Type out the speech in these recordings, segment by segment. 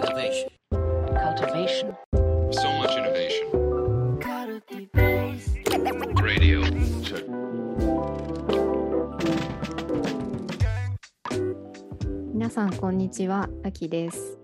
Innovation. cultivation, So much innovation. Radio. Check. 皆さんこんにちは、あきです。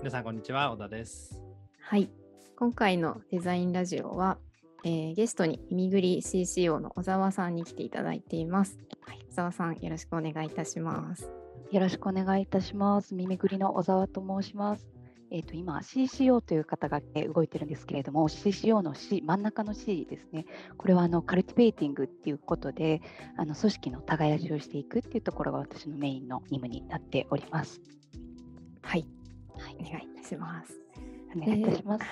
皆さんこんにちは小田です。はい、今回のデザインラジオは、えーゲストにイミグリ CCO の小沢さんに来ていただいています。はい、小沢さんよろしくお願いいたします。よろしくお願いいたします。耳ぐりの小沢と申します。えっ、と今 CCO という方が、えー動いてるんですけれども、CCO の C 真ん中の C ですね。これはあのカルティベーティングっていうことで、あの組織の耕しをしていくっていうところが私のメインの任務になっております。はい、お願いいたします。お願いいたします。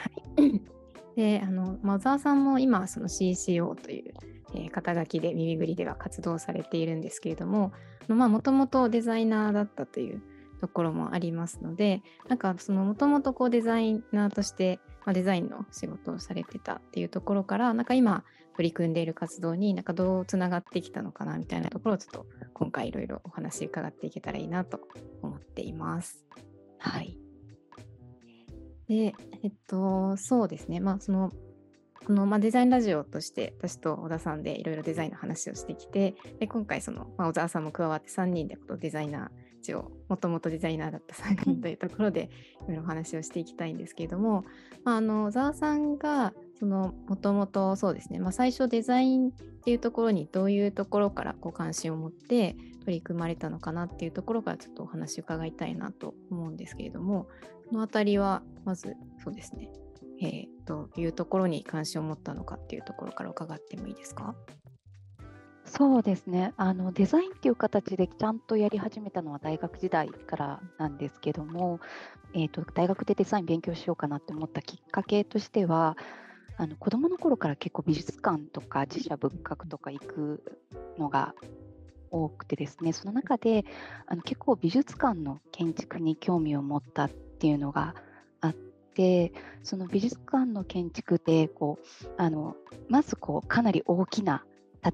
で、あの、まあ小沢さんも今、その CCO という、えー肩書きで耳ぐりでは活動されているんですけれども、もともとデザイナーだったというところもありますので、なんかそのもともとこうデザイナーとして、まあ、デザインの仕事をされてたっていうところから、なんか今取り組んでいる活動になんかどうつながってきたのかなみたいなところをちょっと今回いろいろお話伺っていけたらいいなと思っています。はい。で、えっと、そうですね。まあ、その、この、まあ、デザインラジオとして、私と小田さんでいろいろデザインの話をしてきて、で、今回、その、まあ、小沢さんも加わって3人でこのデザイナー、一応、もともとデザイナーだった3人というところで、いろいろお話をしていきたいんですけれども、まあ、あの、小沢さんが、その、もともとそうですね、まあ、最初デザインっていうところにどういうところからこう関心を持って取り組まれたのかなっていうところからちょっとお話を伺いたいなと思うんですけれども、このあたりは、まず、そうですね。えー、どういうところに関心を持ったのかっていうところから伺ってもいいですか？そうですね。あのデザインっていう形でちゃんとやり始めたのは大学時代からなんですけども、えー、と大学でデザイン勉強しようかなって思ったきっかけとしてはあの子どもの頃から結構美術館とか自社仏閣とか行くのが多くてですねその中であの結構美術館の建築に興味を持ったっていうのがあってその美術館の建築でこうあのまずこうかなり大きな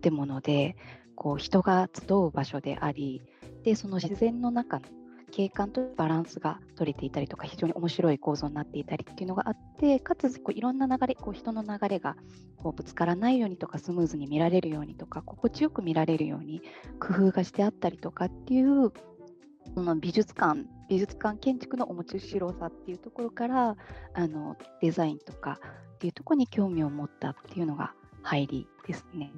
建物でこう人が集う場所でありでその自然の中の景観とバランスが取れていたりとか非常に面白い構造になっていたりっていうのがあってかつこういろんな流れこう人の流れがこうぶつからないようにとかスムーズに見られるようにとか心地よく見られるように工夫がしてあったりとかっていうその美術館美術館建築の面白さっていうところからあのデザインとかっていうとこに興味を持ったっていうのが入りですね。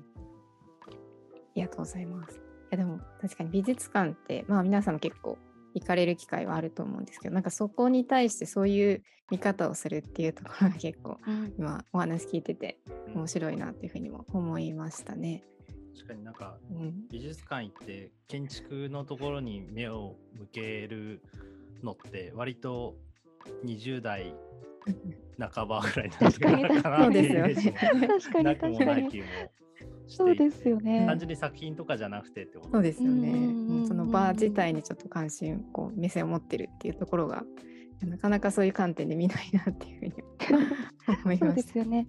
ありがとうございます。いやでも確かに美術館って、まあ皆さんも結構行かれる機会はあると思うんですけど、なんかそこに対してそういう見方をするっていうところが結構今お話聞いてて面白いなっていうふうにも思いましたね。確かになんかうん、美術館行って建築のところに目を向けるのって割と20代半ばぐらいになってくるのかなっていうイメージも確かになくも確かにないそうですよね。単純に作品とかじゃなくてってことそうですよね。うんうんうんうんうんその場自体にちょっと関心、こう目線を持ってるっていうところが、なかなかそういう観点で見ないなっていうふうに思いそうました。ですよね。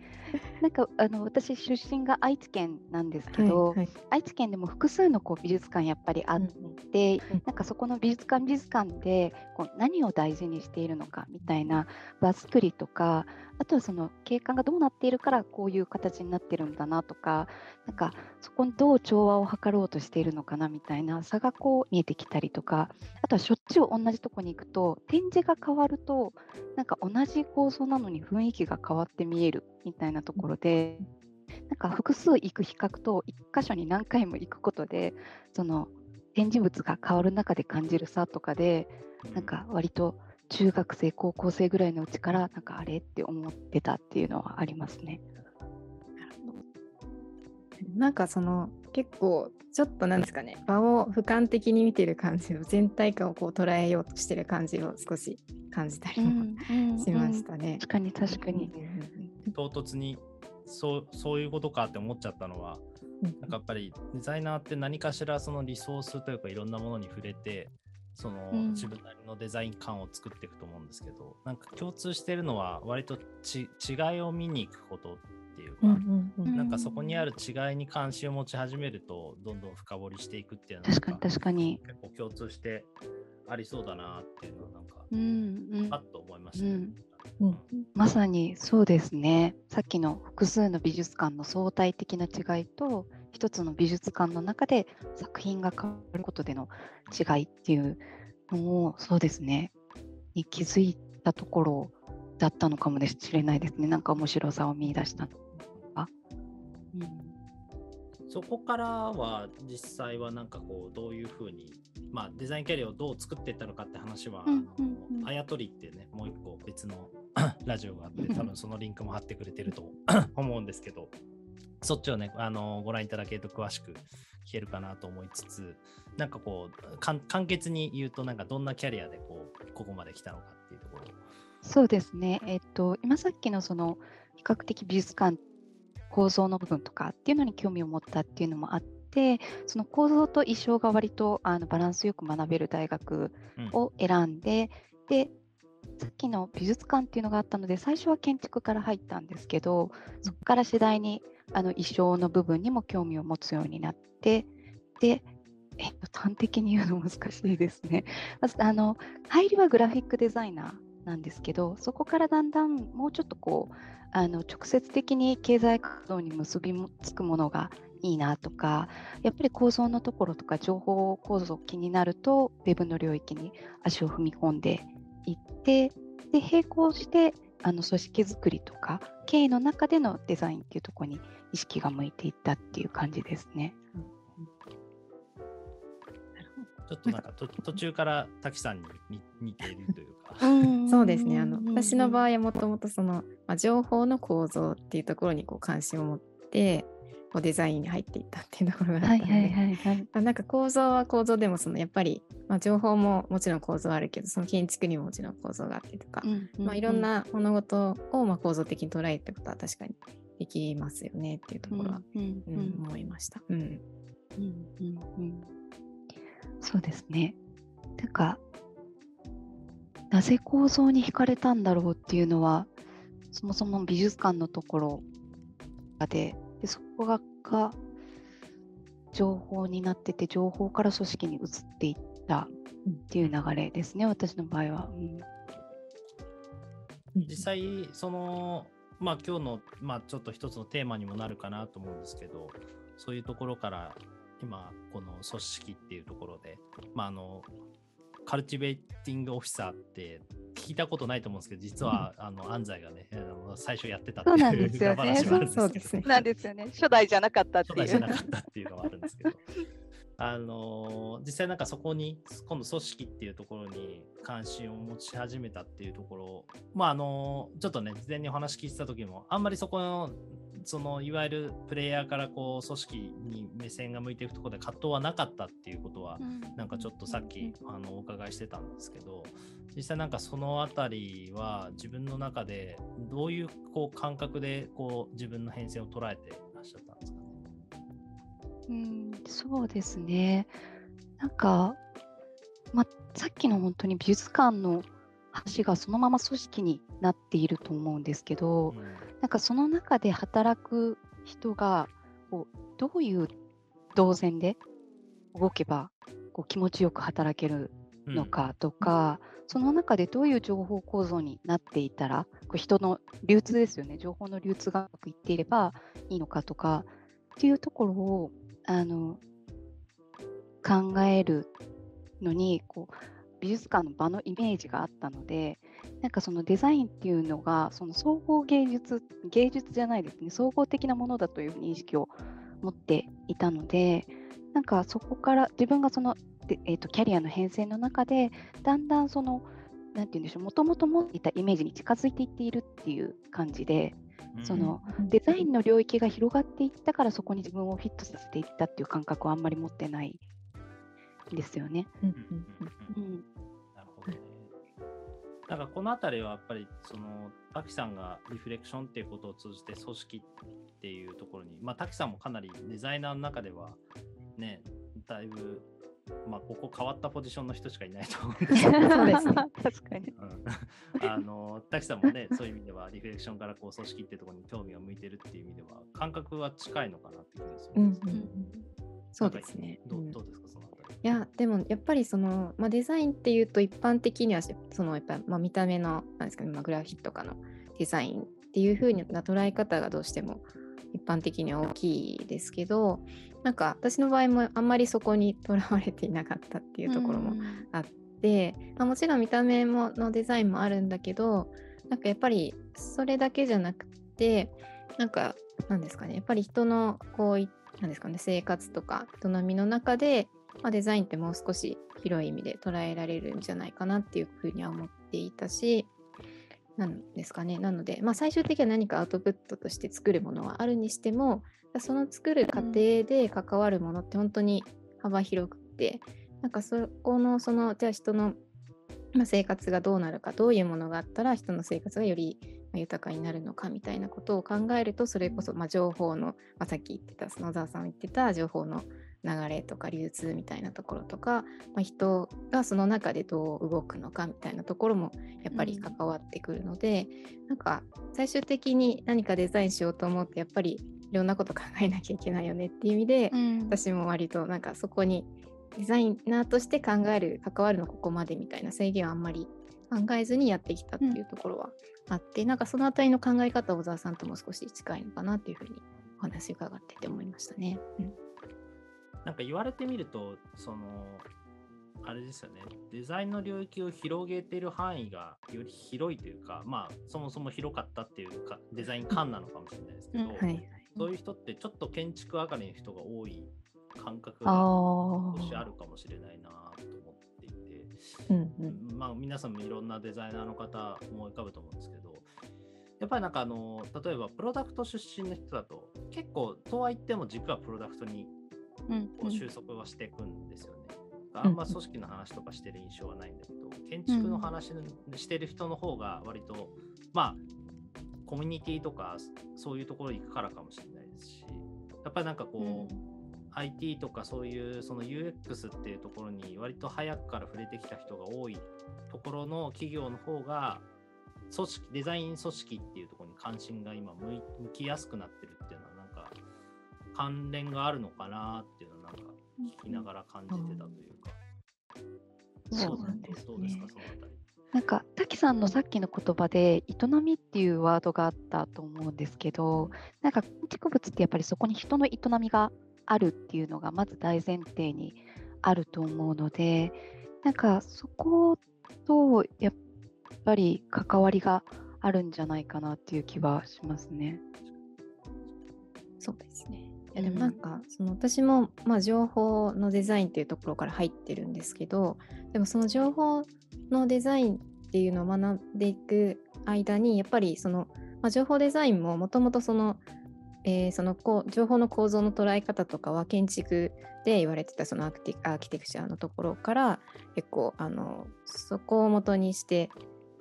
なんかあの私出身が愛知県なんですけど、はいはい愛知県でも複数のこう美術館やっぱりあって、うんなんかそこの美術館美術館でこう何を大事にしているのかみたいな場作りとかあとはその景観がどうなっているからこういう形になってるんだなとかなんかそこにどう調和を図ろうとしているのかなみたいな差がこう見えてきたりとかあとはしょっちゅう同じとこに行くと展示が変わわるとなんか同じ構造なのに雰囲気が変わって見えるみたいなところで。なんか複数行く比較と一箇所に何回も行くことでその展示物が変わる中で感じる差とかでなんか割と中学生高校生ぐらいのうちからなんかあれって思ってたっていうのはありますね。なんかその結構ちょっとなんですかね場を俯瞰的に見てる感じの全体感をこう捉えようとしてる感じを少し感じたりもしましたね。確かに確かに。唐突にそうそういうことかって思っちゃったのはなんかやっぱりデザイナーって何かしらそのリソースというかいろんなものに触れてそのうん自分なりのデザイン感を作っていくと思うんですけど、なんか共通してるのは割とち違いを見に行くこというか、うんうんうんなんかそこにある違いに関心を持ち始めるとどんどん深掘りしていくっていうのは確かに確かに。結構共通してありそうだなっていうのはなんかうんうんパッと思いましてる。うんまさにそうですね。さっきの複数の美術館の相対的な違いと、一つの美術館の中で作品が変わることでの違いっていうのを、そうですね、に気づいたところだったのかもしれないですね。なんか面白さを見出したのが。うん。そこからは実際はなんかこうどういうふうに、まあ、デザインキャリアをどう作っていったのかって話は、うんうんうん。あやとりってねもう一個別のラジオがあって多分そのリンクも貼ってくれてると 思うんですけどそっちをねあのご覧いただけると詳しく聞けるかなと思いつつなんかこう簡潔に言うとなんかどんなキャリアでこうここまで来たのかっていうところ。そうですね。えっと、今さっきのその比較的美術館構造の部分とかっていうのに興味を持ったっていうのもあって、その構造と衣装が割とあのバランスよく学べる大学を選んで、で、さっきの美術館っていうのがあったので、最初は建築から入ったんですけど、そこから次第にあの衣装の部分にも興味を持つようになって、で、えっと、端的に言うの難しいですね。まずあの入りはグラフィックデザイナーなんですけど、そこからだんだんもうちょっとこう、あの直接的に経済活動に結びつくものがいいなとか、やっぱり構造のところとか情報構造気になると、ウェブの領域に足を踏み込んでいって、で並行してあの組織づくりとか経営の中でのデザインっていうところに意識が向いていったっていう感じですね。ちょっとなんか途中から滝さんに似ているというか。そうですね。あの私の場合合はもともとその、まあ、情報の構造っていうところにこう関心を持ってこうデザインに入っていったっていうところがあったので、はいはいはいはい。あなんか構造は構造でもそのやっぱり、まあ、情報ももちろん構造あるけどその建築にももちろん構造があってとか、まあ、いろんな物事をまあ構造的に捉えるってことは確かにできますよねっていうところは、うんうんうん。うん思いました。うん。うんうんうん。そうですね。なんか、なぜ構造に惹かれたんだろうっていうのは、そもそも美術館のところで、でそこがが情報になってて、情報から組織に移っていったっていう流れですね、私の場合は。うん実際そのまあ今日のまあちょっと一つのテーマにもなるかなと思うんですけどそういうところから今この組織っていうところでまああのカルチベーティングオフィサーって聞いたことないと思うんですけど実はあの安西がねあの最初やってたっていうですよね。裏話もあるんですけど。そうですねなんですよね。初代じゃなかったっていう。初代じゃなかったっていうのはあるんですけど、あの実際なんかそこに今度組織っていうところに関心を持ち始めたっていうところ。まああのちょっとね事前にお話聞いてた時もあんまりそこのそのいわゆるプレイヤーからこう組織に目線が向いていくところで葛藤はなかったっていうことはなんかちょっとさっきあのお伺いしてたんですけど実際なんかそのあたりは自分の中でどういうこう感覚でこう自分の変遷を捉えてらっしゃったんですかね？うん、そうですね。なんか、ま、さっきの本当に美術館の話がそのまま組織になっていると思うんですけど、うん。なんかその中で働く人がこうどういう動線で動けばこう気持ちよく働けるのかとか、その中でどういう情報構造になっていたらこう人の流通ですよね。情報の流通がうまくいっていればいいのかとかっていうところをあの考えるのにこう美術館の場のイメージがあったのでなんかそのデザインっていうのがその総合芸術芸術じゃないですね総合的なものだというふうに意識を持っていたのでなんかそこから自分がその、でえー、とキャリアの変遷の中でだんだんそのなんて言うんでしょうもともと持っていたイメージに近づいていっているっていう感じでそのデザインの領域が広がっていったからそこに自分をフィットさせていったっていう感覚はあんまり持ってないんですよね。うん。なんかこのあたりはやっぱりその滝さんがリフレクションっていうことを通じて組織っていうところに、まあ滝さんもかなりデザイナーの中ではね、だいぶまあここ変わったポジションの人しかいないと思うんですけど、そうですね確かに。うんあの滝さんもね、そういう意味ではリフレクションからこう組織っていうところに興味が向いてるっていう意味では感覚は近いのかなって気がするうんんですけど、そうですね。どうですか？その。いやでもやっぱりその、まあ、デザインっていうと一般的にはそのやっぱ、まあ、見た目のなんですか、ねまあ、グラフィックとかのデザインっていう風な捉え方がどうしても一般的には大きいですけどなんか私の場合もあんまりそこにとらわれていなかったっていうところもあって、まあ、もちろん見た目ものデザインもあるんだけどなんかやっぱりそれだけじゃなくてなんかなんですかねやっぱり人のこういなんですかね生活とか営みの中で、まあ、デザインってもう少し広い意味で捉えられるんじゃないかなっていうふうには思っていたしなんですかね。なので、まあ、最終的には何かアウトプットとして作るものはあるにしてもその作る過程で関わるものって本当に幅広くて、なんかそこのそのじゃあ人の生活がどうなるかどういうものがあったら人の生活がより豊かになるのかみたいなことを考えるとそれこそまあ情報の、まあ、さっき言ってた野沢さん言ってた情報の流れとか流通みたいなところとか、まあ、人がその中でどう動くのかみたいなところもやっぱり関わってくるので、なんか最終的に何かデザインしようと思ってやっぱりいろんなこと考えなきゃいけないよねっていう意味で、うん。私も割となんかそこにデザイナーとして考える関わるのここまでみたいな制限はあんまり考えずにやってきたっていうところはあって、なんかそのあたりの考え方小沢さんとも少し近いのかなっていうふうにお話伺ってて思いましたね。うんなんか言われてみると、その、あれですよね、デザインの領域を広げてる範囲がより広いというか、まあ、そもそも広かったっていうか、デザイン感なのかもしれないですけど、うんはいはいそういう人ってちょっと建築上がりの人が多い感覚あがー。少しあるかもしれないなと思っていて、うんうん。まあ皆さんもいろんなデザイナーの方思い浮かぶと思うんですけど、やっぱりなんかあの、例えばプロダクト出身の人だと、結構とは言っても軸はプロダクトにうんこう収束はしていくんですよね。あんま組織の話とかしてる印象はないんだけど、建築の話してる人の方が割と、まあ、コミュニティとかそういうところに行くからかもしれないですし、やっぱりなんかこう、IT とかそういうその UX っていうところに割と早くから触れてきた人が多いところの企業の方が組織デザイン組織っていうところに関心が今向きやすくなってるっていうのは関連があるのかなっていうのはなんか聞きながら感じてたというか、そうなんですどうですかね。そのあたり。なんか滝さんのさっきの言葉で営みっていうワードがあったと思うんですけどなんか建築物ってやっぱりそこに人の営みがあるっていうのがまず大前提にあると思うのでなんかそことやっぱり関わりがあるんじゃないかなっていう気はしますね。そうですね。いやでもなんか、その私も、まあ、情報のデザインっていうところから入ってるんですけどでもその情報のデザインっていうのを学んでいく間にやっぱりその、まあ、情報デザインももともとその,、えーそのこう情報の構造の捉え方とかは建築で言われてたそのアーキテアーキテクチャのところから結構あのそこを元にして、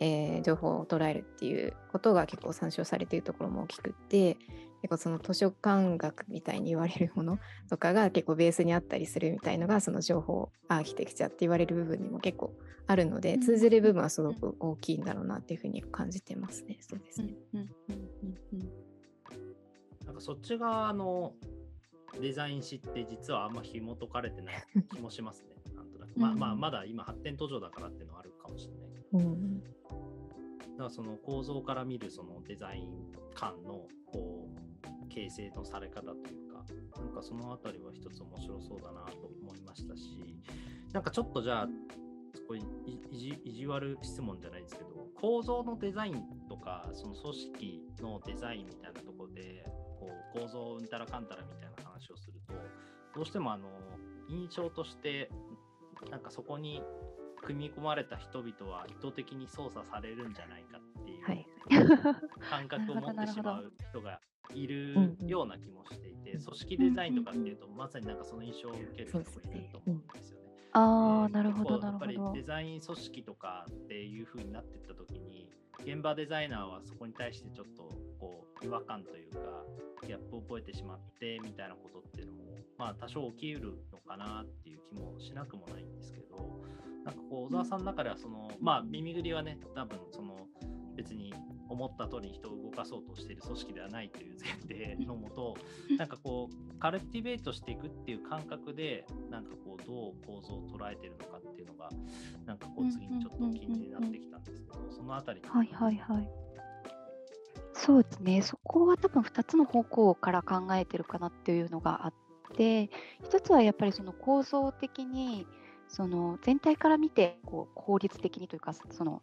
えー情報を捉えるっていうことが結構参照されているところも大きくって結構その図書館学みたいに言われるものとかが結構ベースにあったりするみたいのがその情報アーキテクチャって言われる部分にも結構あるので、うん通ずる部分はすごく大きいんだろうなっていうふうに感じてますね。そうですね。うんうんうんうんなんかそっち側のデザイン誌って実はあんま紐解かれてない気もしますね。なんとなく。まあうんまあまだ今発展途上だからっていうのはあるかもしれないけど。うんだからその構造から見るそのデザイン感のこう形成のされ方というか、なんかそのあたりは一つ面白そうだなと思いましたし、なんかちょっとじゃあ、これい意地意地悪質問じゃないですけど、構造のデザインとか、その組織のデザインみたいなところで、こう構造うんたらかんたらみたいな話をすると、どうしてもあの印象として、なんかそこに組み込まれた人々は意図的に操作されるんじゃないかっていうはい。感覚を持ってしまう 人がいるような気もしていて、組織デザインとかっていうと、まさになんかその印象を受ける人もいると思うんですよね。あなるほど、やっぱりデ。ザイン組織とかっていう風になっていった時に現場デザイナーはそこに対してちょっとこう違和感というかギャップを覚えてしまってみたいなことっていうのもまあ多少起きうるのかなっていう気もしなくもないんですけどなんかこう小沢さんの中ではそのまあ耳ぐりはね多分その別に思った通りに人を動かそうとしている組織ではないという前提のもと、なんかこう、カルティベートしていくっていう感覚で、なんかこう、どう構造を捉えてるのかっていうのが、なんかこう、次にちょっと気になってきたんですけど、そのあたり。はいはいはい。そうですね、そこは多分2つの方向から考えてるかなっていうのがあって、一つはやっぱりその構造的に、その全体から見てこう効率的にというか、その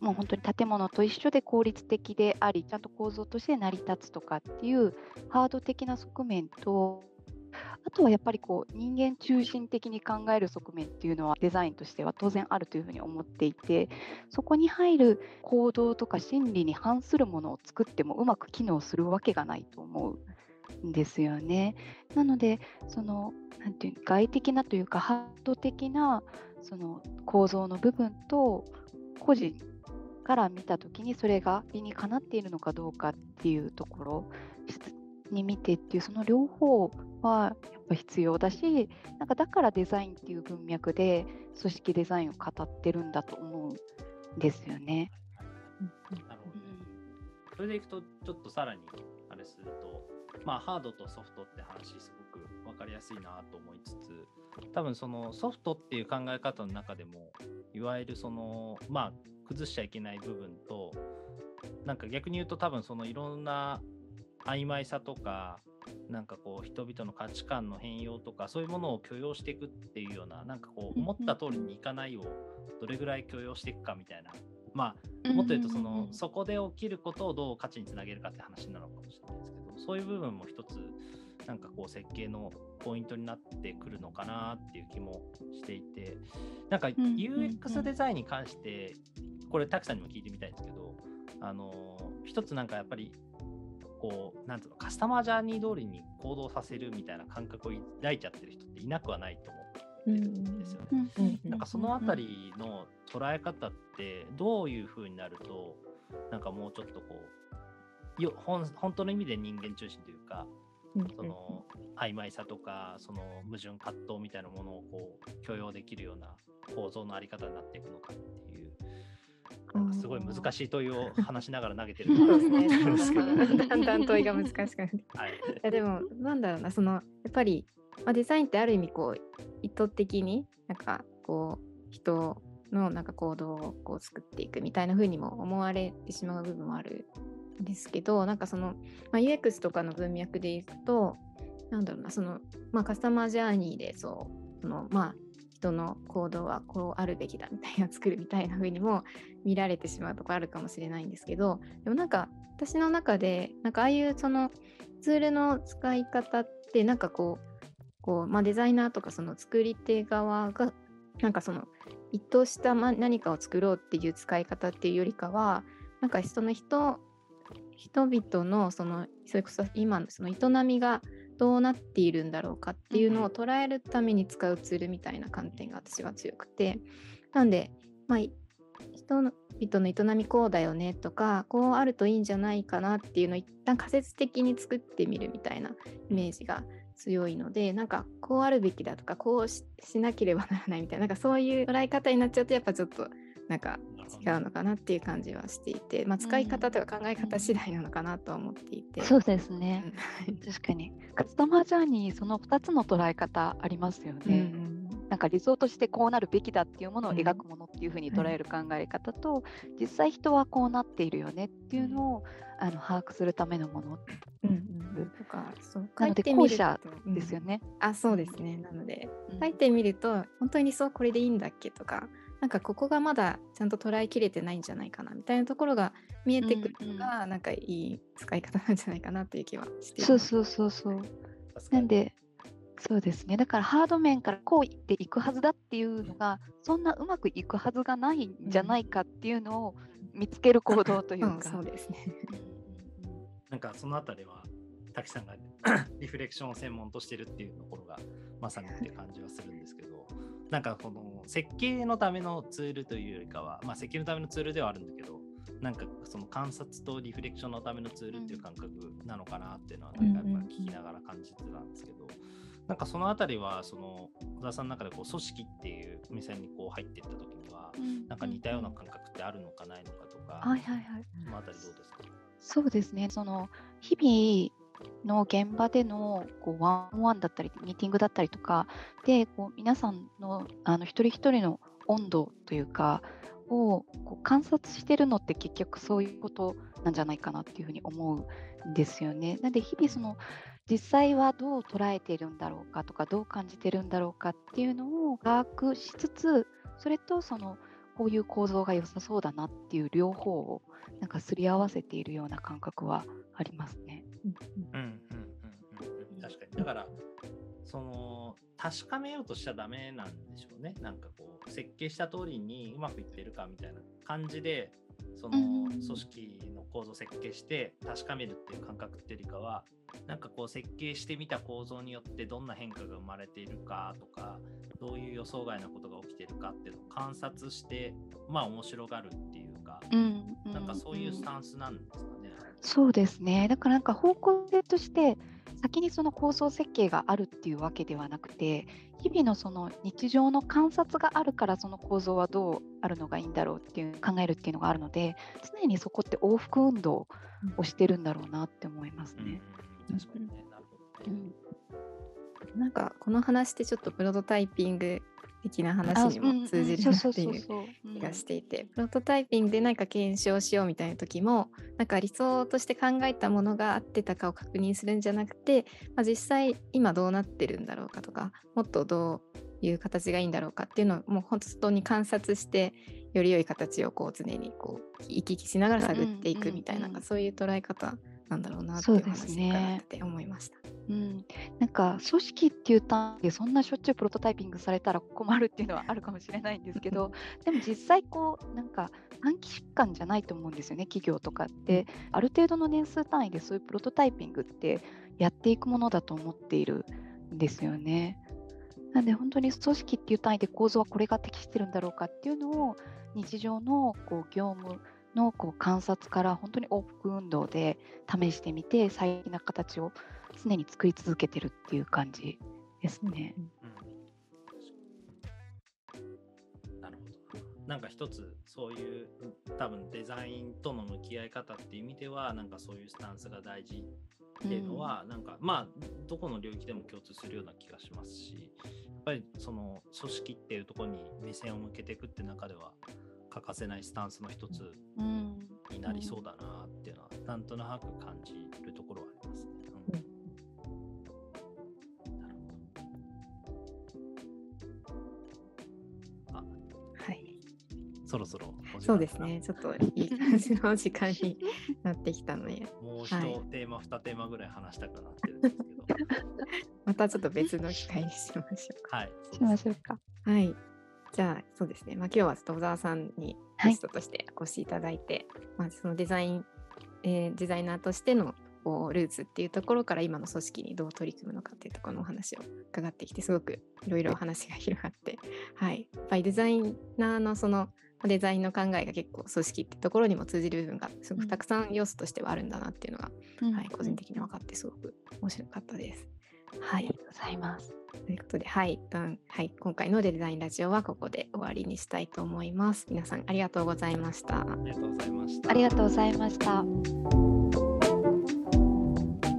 もう本当に建物と一緒で効率的であり、ちゃんと構造として成り立つとかっていうハード的な側面と、あとはやっぱりこう人間中心的に考える側面っていうのはデザインとしては当然あるというふうに思っていて、そこに入る行動とか心理に反するものを作ってもうまく機能するわけがないと思う。んですよね。なので、そのなんていう外的なというかハード的なその構造の部分と個人から見たときにそれが理にかなっているのかどうかっていうところに見てっていうその両方はやっぱ必要だしなんかだからデザインっていう文脈で組織デザインを語ってるんだと思うんですよね。なるほどね。それでいくと、ちょっとさらにあれすると、まあ、ハードとソフトって話、すごく分かりやすいなと思いつつ、多分そのソフトっていう考え方の中でも、いわゆるその、まあ、崩しちゃいけない部分と、なんか逆に言うと、多分そのいろんな曖昧さとか、なんかこう人々の価値観の変容とかそういうものを許容していくっていうようななんかこう思った通りにいかないをどれぐらい許容していくかみたいな。まあもっと言うとその、そこで起きることをどう価値につなげるかって話なのかもしれないですけどそういう部分も一つなんかこう設計のポイントになってくるのかなっていう気もしていてなんか UX デザインに関してこれたくさんにも聞いてみたいんですけどあの一つなんかやっぱりこうなんつうのカスタマージャーニー通りに行動させるみたいな感覚を抱いちゃってる人っていなくはないと思ってるんですよね。なんかそのあたりの捉え方ってどういう風になるとなんかもうちょっとこうよ本本当の意味で人間中心というかうんその曖昧さとかその矛盾葛藤みたいなものをこう許容できるような構造のあり方になっていくのかっていうなんかすごい難しい問いを話しながら投げてるね。だんだん問いが難しくなって。い。はい。やでもなんだろうなそのやっぱり、まあ、デザインってある意味こう意図的になんかこう人のなんか行動をこう作っていくみたいな風にも思われてしまう部分もあるんですけどなんかその、まあ、UX とかの文脈でいくとなんだろうなその、まあ、カスタマージャーニーでそうそのまあ人の行動はこうあるべきだみたいな作るみたいな風にも 見られてしまうとこあるかもしれないんですけどでもなんか私の中でなんかああいうそのツールの使い方ってなんかこうこう、まあ、デザイナーとかその作り手側がなんかその一図した何かを作ろうっていう使い方っていうよりかはなんかその人人々のそのそれこそ今のその営みがどうなっているんだろうかっていうのを捉えるために使うツールみたいな観点が私は強くて。なんで、まあ、い人々の営みこうだよねとかこうあるといいんじゃないかなっていうのを一旦仮説的に作ってみるみたいなイメージが強いのでなんかこうあるべきだとかこうししなければならないみたいななんかそういう捉え方になっちゃうとやっぱちょっとなんか違うのかな。っていう感じはしていて、まあ、使い方とか考え方次第なのかなとは思っていて。そうですね。うん。確かに。カスタマージャーニー、その2つの捉え方ありますようんうね。ん。なんか理想としてこうなるべきだっていうものをうん描くものっていうふうに捉える考え方と、実際人はこうなっているよねっていうのを、あの把握するためのものうんうん。とかそう書いてみるとですよね。あそうですね。なのでうん。書いてみると本当にそうこれでいいんだっけとかなんかここがまだちゃんと捉えきれてないんじゃないかなみたいなところが見えてくるのが、なんかいい使い方なんじゃないかなっていう気はしています。そうそうそうそう。なんで、そうですね。だからハード面からこう言っていくはずだっていうのが、そんなうまくいくはずがないんじゃないかっていうのを見つける行動といううんか。そうですね。なんかそのあたりは滝さんが リフレクションを専門としてるっていうところがまさにって感じはするんですけどなんかこの設計のためのツールというよりかはまあ設計のためのツールではあるんだけどなんかその観察とリフレクションのためのツールっていう感覚なのかなっていうのはなんかやっぱ聞きながら感じてたんですけど、なんかそのあたりは、その小田さんの中でこう組織っていう目線にこう入っていった時には、なんか似たような感覚ってあるのかないのかとか、はいはいはい。そのあたりどうですか？そうですね。その日々の現場でのこうワンワンだったり、ミーティングだったりとかで、こう皆さんのあの一人一人の温度というかをこう観察してるのって結局そういうことなんじゃないかなっていうふうに思うんですよね。なんで日々その実際はどう捉えているんだろうかとかどう感じてるんだろうかっていうのを把握しつつそれとそのこういう構造が良さそうだなっていう両方をなんかすり合わせているような感覚はありますね。うんうんうんうん確かに。だから、その、確かめようとしちゃダメなんでしょうね。なんかこう、設計した通りにうまくいってるかみたいな感じで、そのうん組織の構造を設計して確かめるっていう感覚っていうよりかは、なんかこう設計してみた構造によってどんな変化が生まれているかとか、どういう予想外なことが起きているかっていうのを観察して、まあ面白がるっていうか、うんなんかそういうスんタンスなんですかね。そうですね。だからなんか方向性として先にその構想設計があるっていうわけではなくて日々のその日常の観察があるからその構造はどうあるのがいいんだろうっていう考えるっていうのがあるので常にそこって往復運動をしてるんだろうなって思いますうんね。確かにね。なるほどね。うんなんかこの話ってちょっとプロトタイピング的な話にも通じるなっていう気がしていて、プロトタイピングで何か検証しようみたいな時もなんか理想として考えたものが合ってたかを確認するんじゃなくて、まあ、実際今どうなってるんだろうかとかもっとどういう形がいいんだろうかっていうのをもう本当に観察してより良い形をこう常にこう行き来しながら探っていくみたいな,、うんうんうん。なんかそういう捉え方なんだろうなっていうそうです話ね伺ってて思いました。うん、なんか組織っていう単位でそんなしょっちゅうプロトタイピングされたら困るっていうのはあるかもしれないんですけど でも実際こうなんか短期疾患じゃないと思うんですよね企業とかってある程度の年数単位でそういうプロトタイピングってやっていくものだと思っているんですよね。なんで本当に組織っていう単位で構造はこれが適してるんだろうかっていうのを日常のこう業務のこう観察から本当に往復運動で試してみて最適な形を常に作り続けてるっていう感じですね。うんなるほど。なんか一つそういう多分デザインとの向き合い方っていう意味ではなんかそういうスタンスが大事っていうのは、なんかまあどこの領域でも共通するような気がしますしやっぱりその組織っていうところに目線を向けていくって中では欠かせないスタンスの一つうんになりそうだなっていうのは、なんとなく感じるところはありますね。うんなるほど。あはいそろそろそうですね。ちょっといい感じの時間になってきたので、もう一はいテーマ、二テーマぐらい話したくなってるんですけど。またちょっと別の機会にしましょうか。はい。しましょうか。はい。じゃあ、そうですね。まあ、今日はちょっと小沢さんにはいゲストとしてお越しいただいて、まあ、そのデザイン、えーデザイナーとしてのこうルーツっていうところから今の組織にどう取り組むのかっていうところのお話を伺ってきて、すごくいろいろ話が広がって、はい。やっぱりデザイナーのそのまあデザインの考えが結構組織ってところにも通じる部分がすごくたくさん要素としてはあるんだなっていうのが、はい、個人的に分かってすごく面白かったです。はいあり。がとうございます。ということで、はい、はい、今回のデザインラジオはここで終わりにしたいと思います。皆さんありがとうございました。ありがとうございました。ありがとうございました。